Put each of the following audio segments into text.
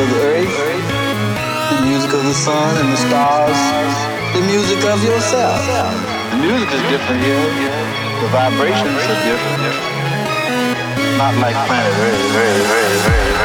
of the earth, the music of the sun and the stars, the music of yourself. The music is different here. The vibrations are different. Not like planet Earth, Earth, Earth, Earth.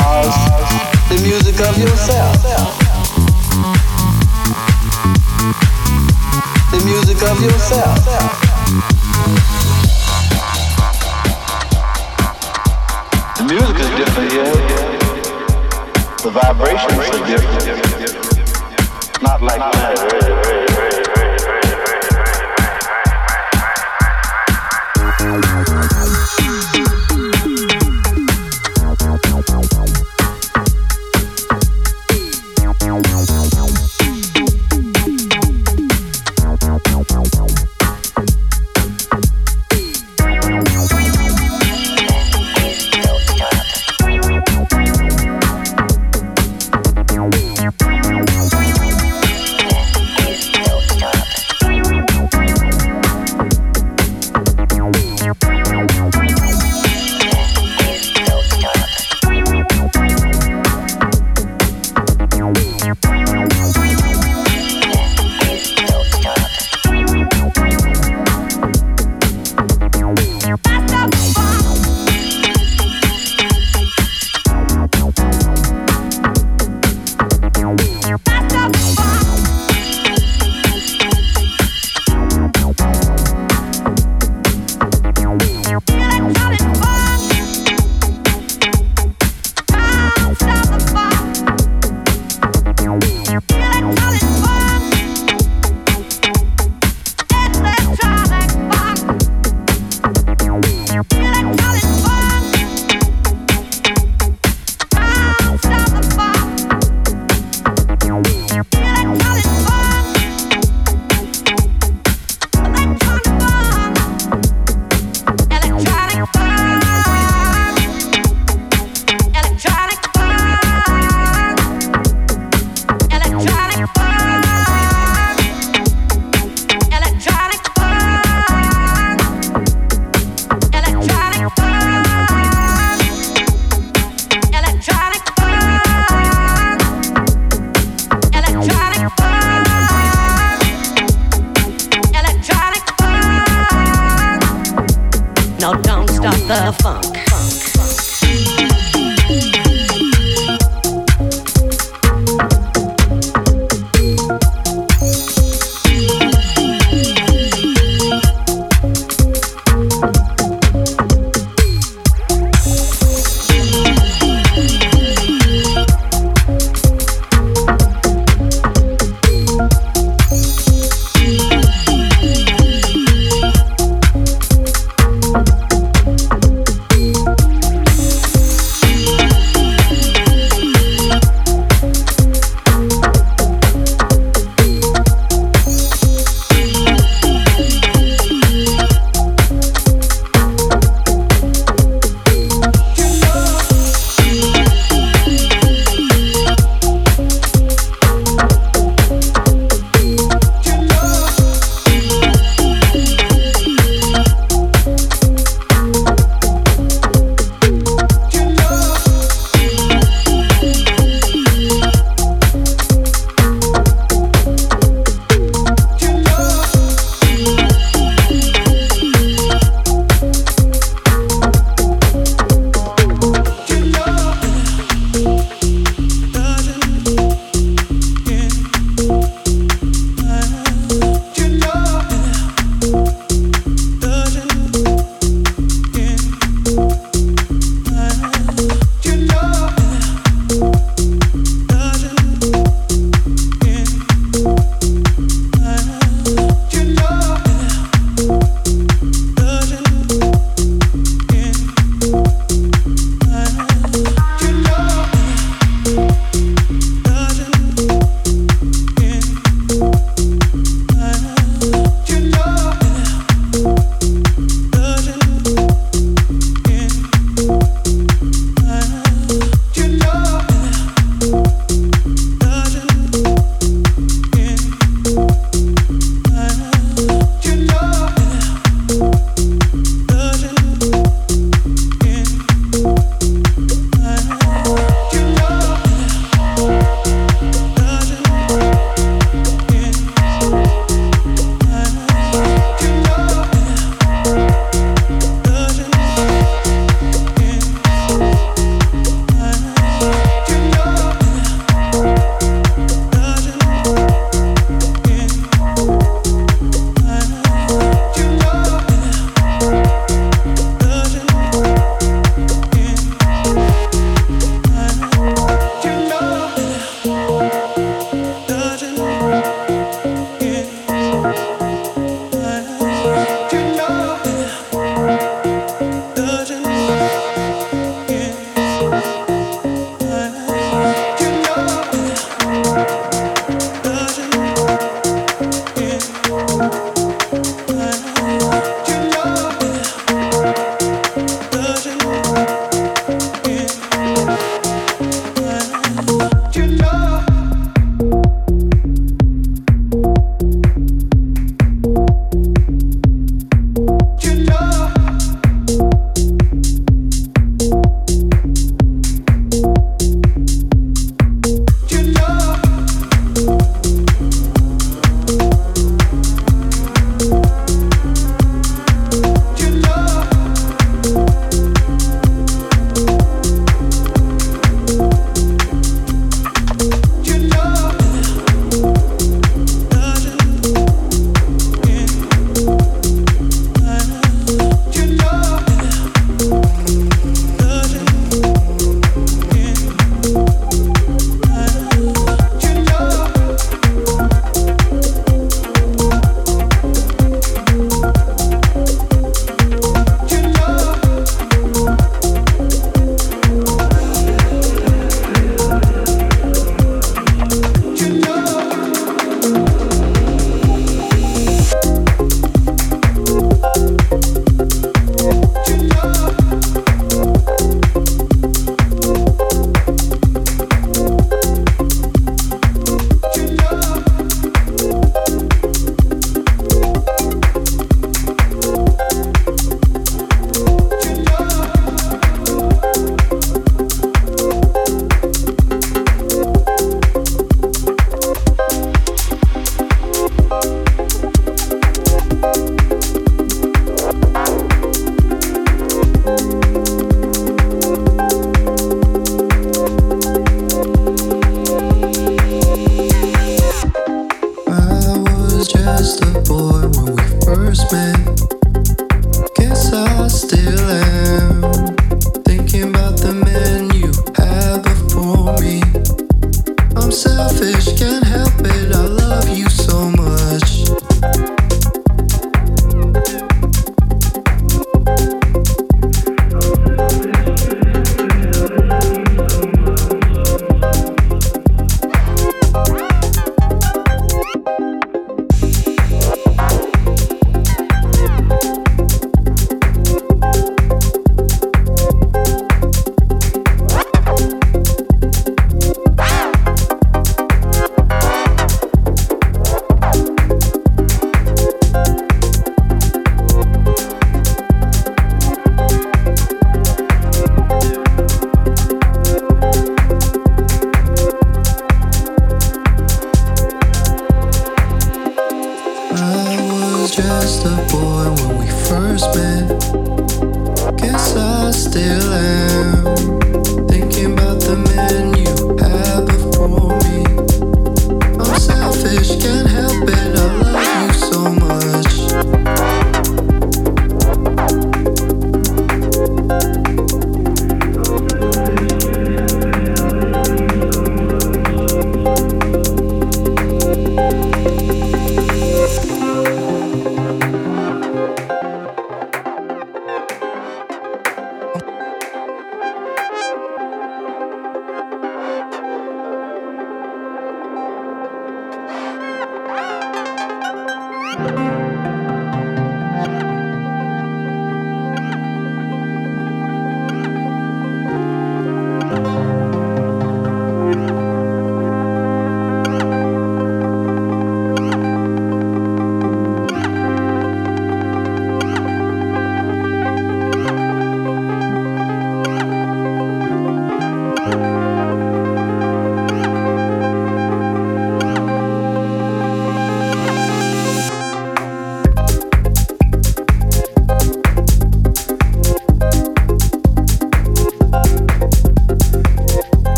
stars, the music of yourself. The music of yourself.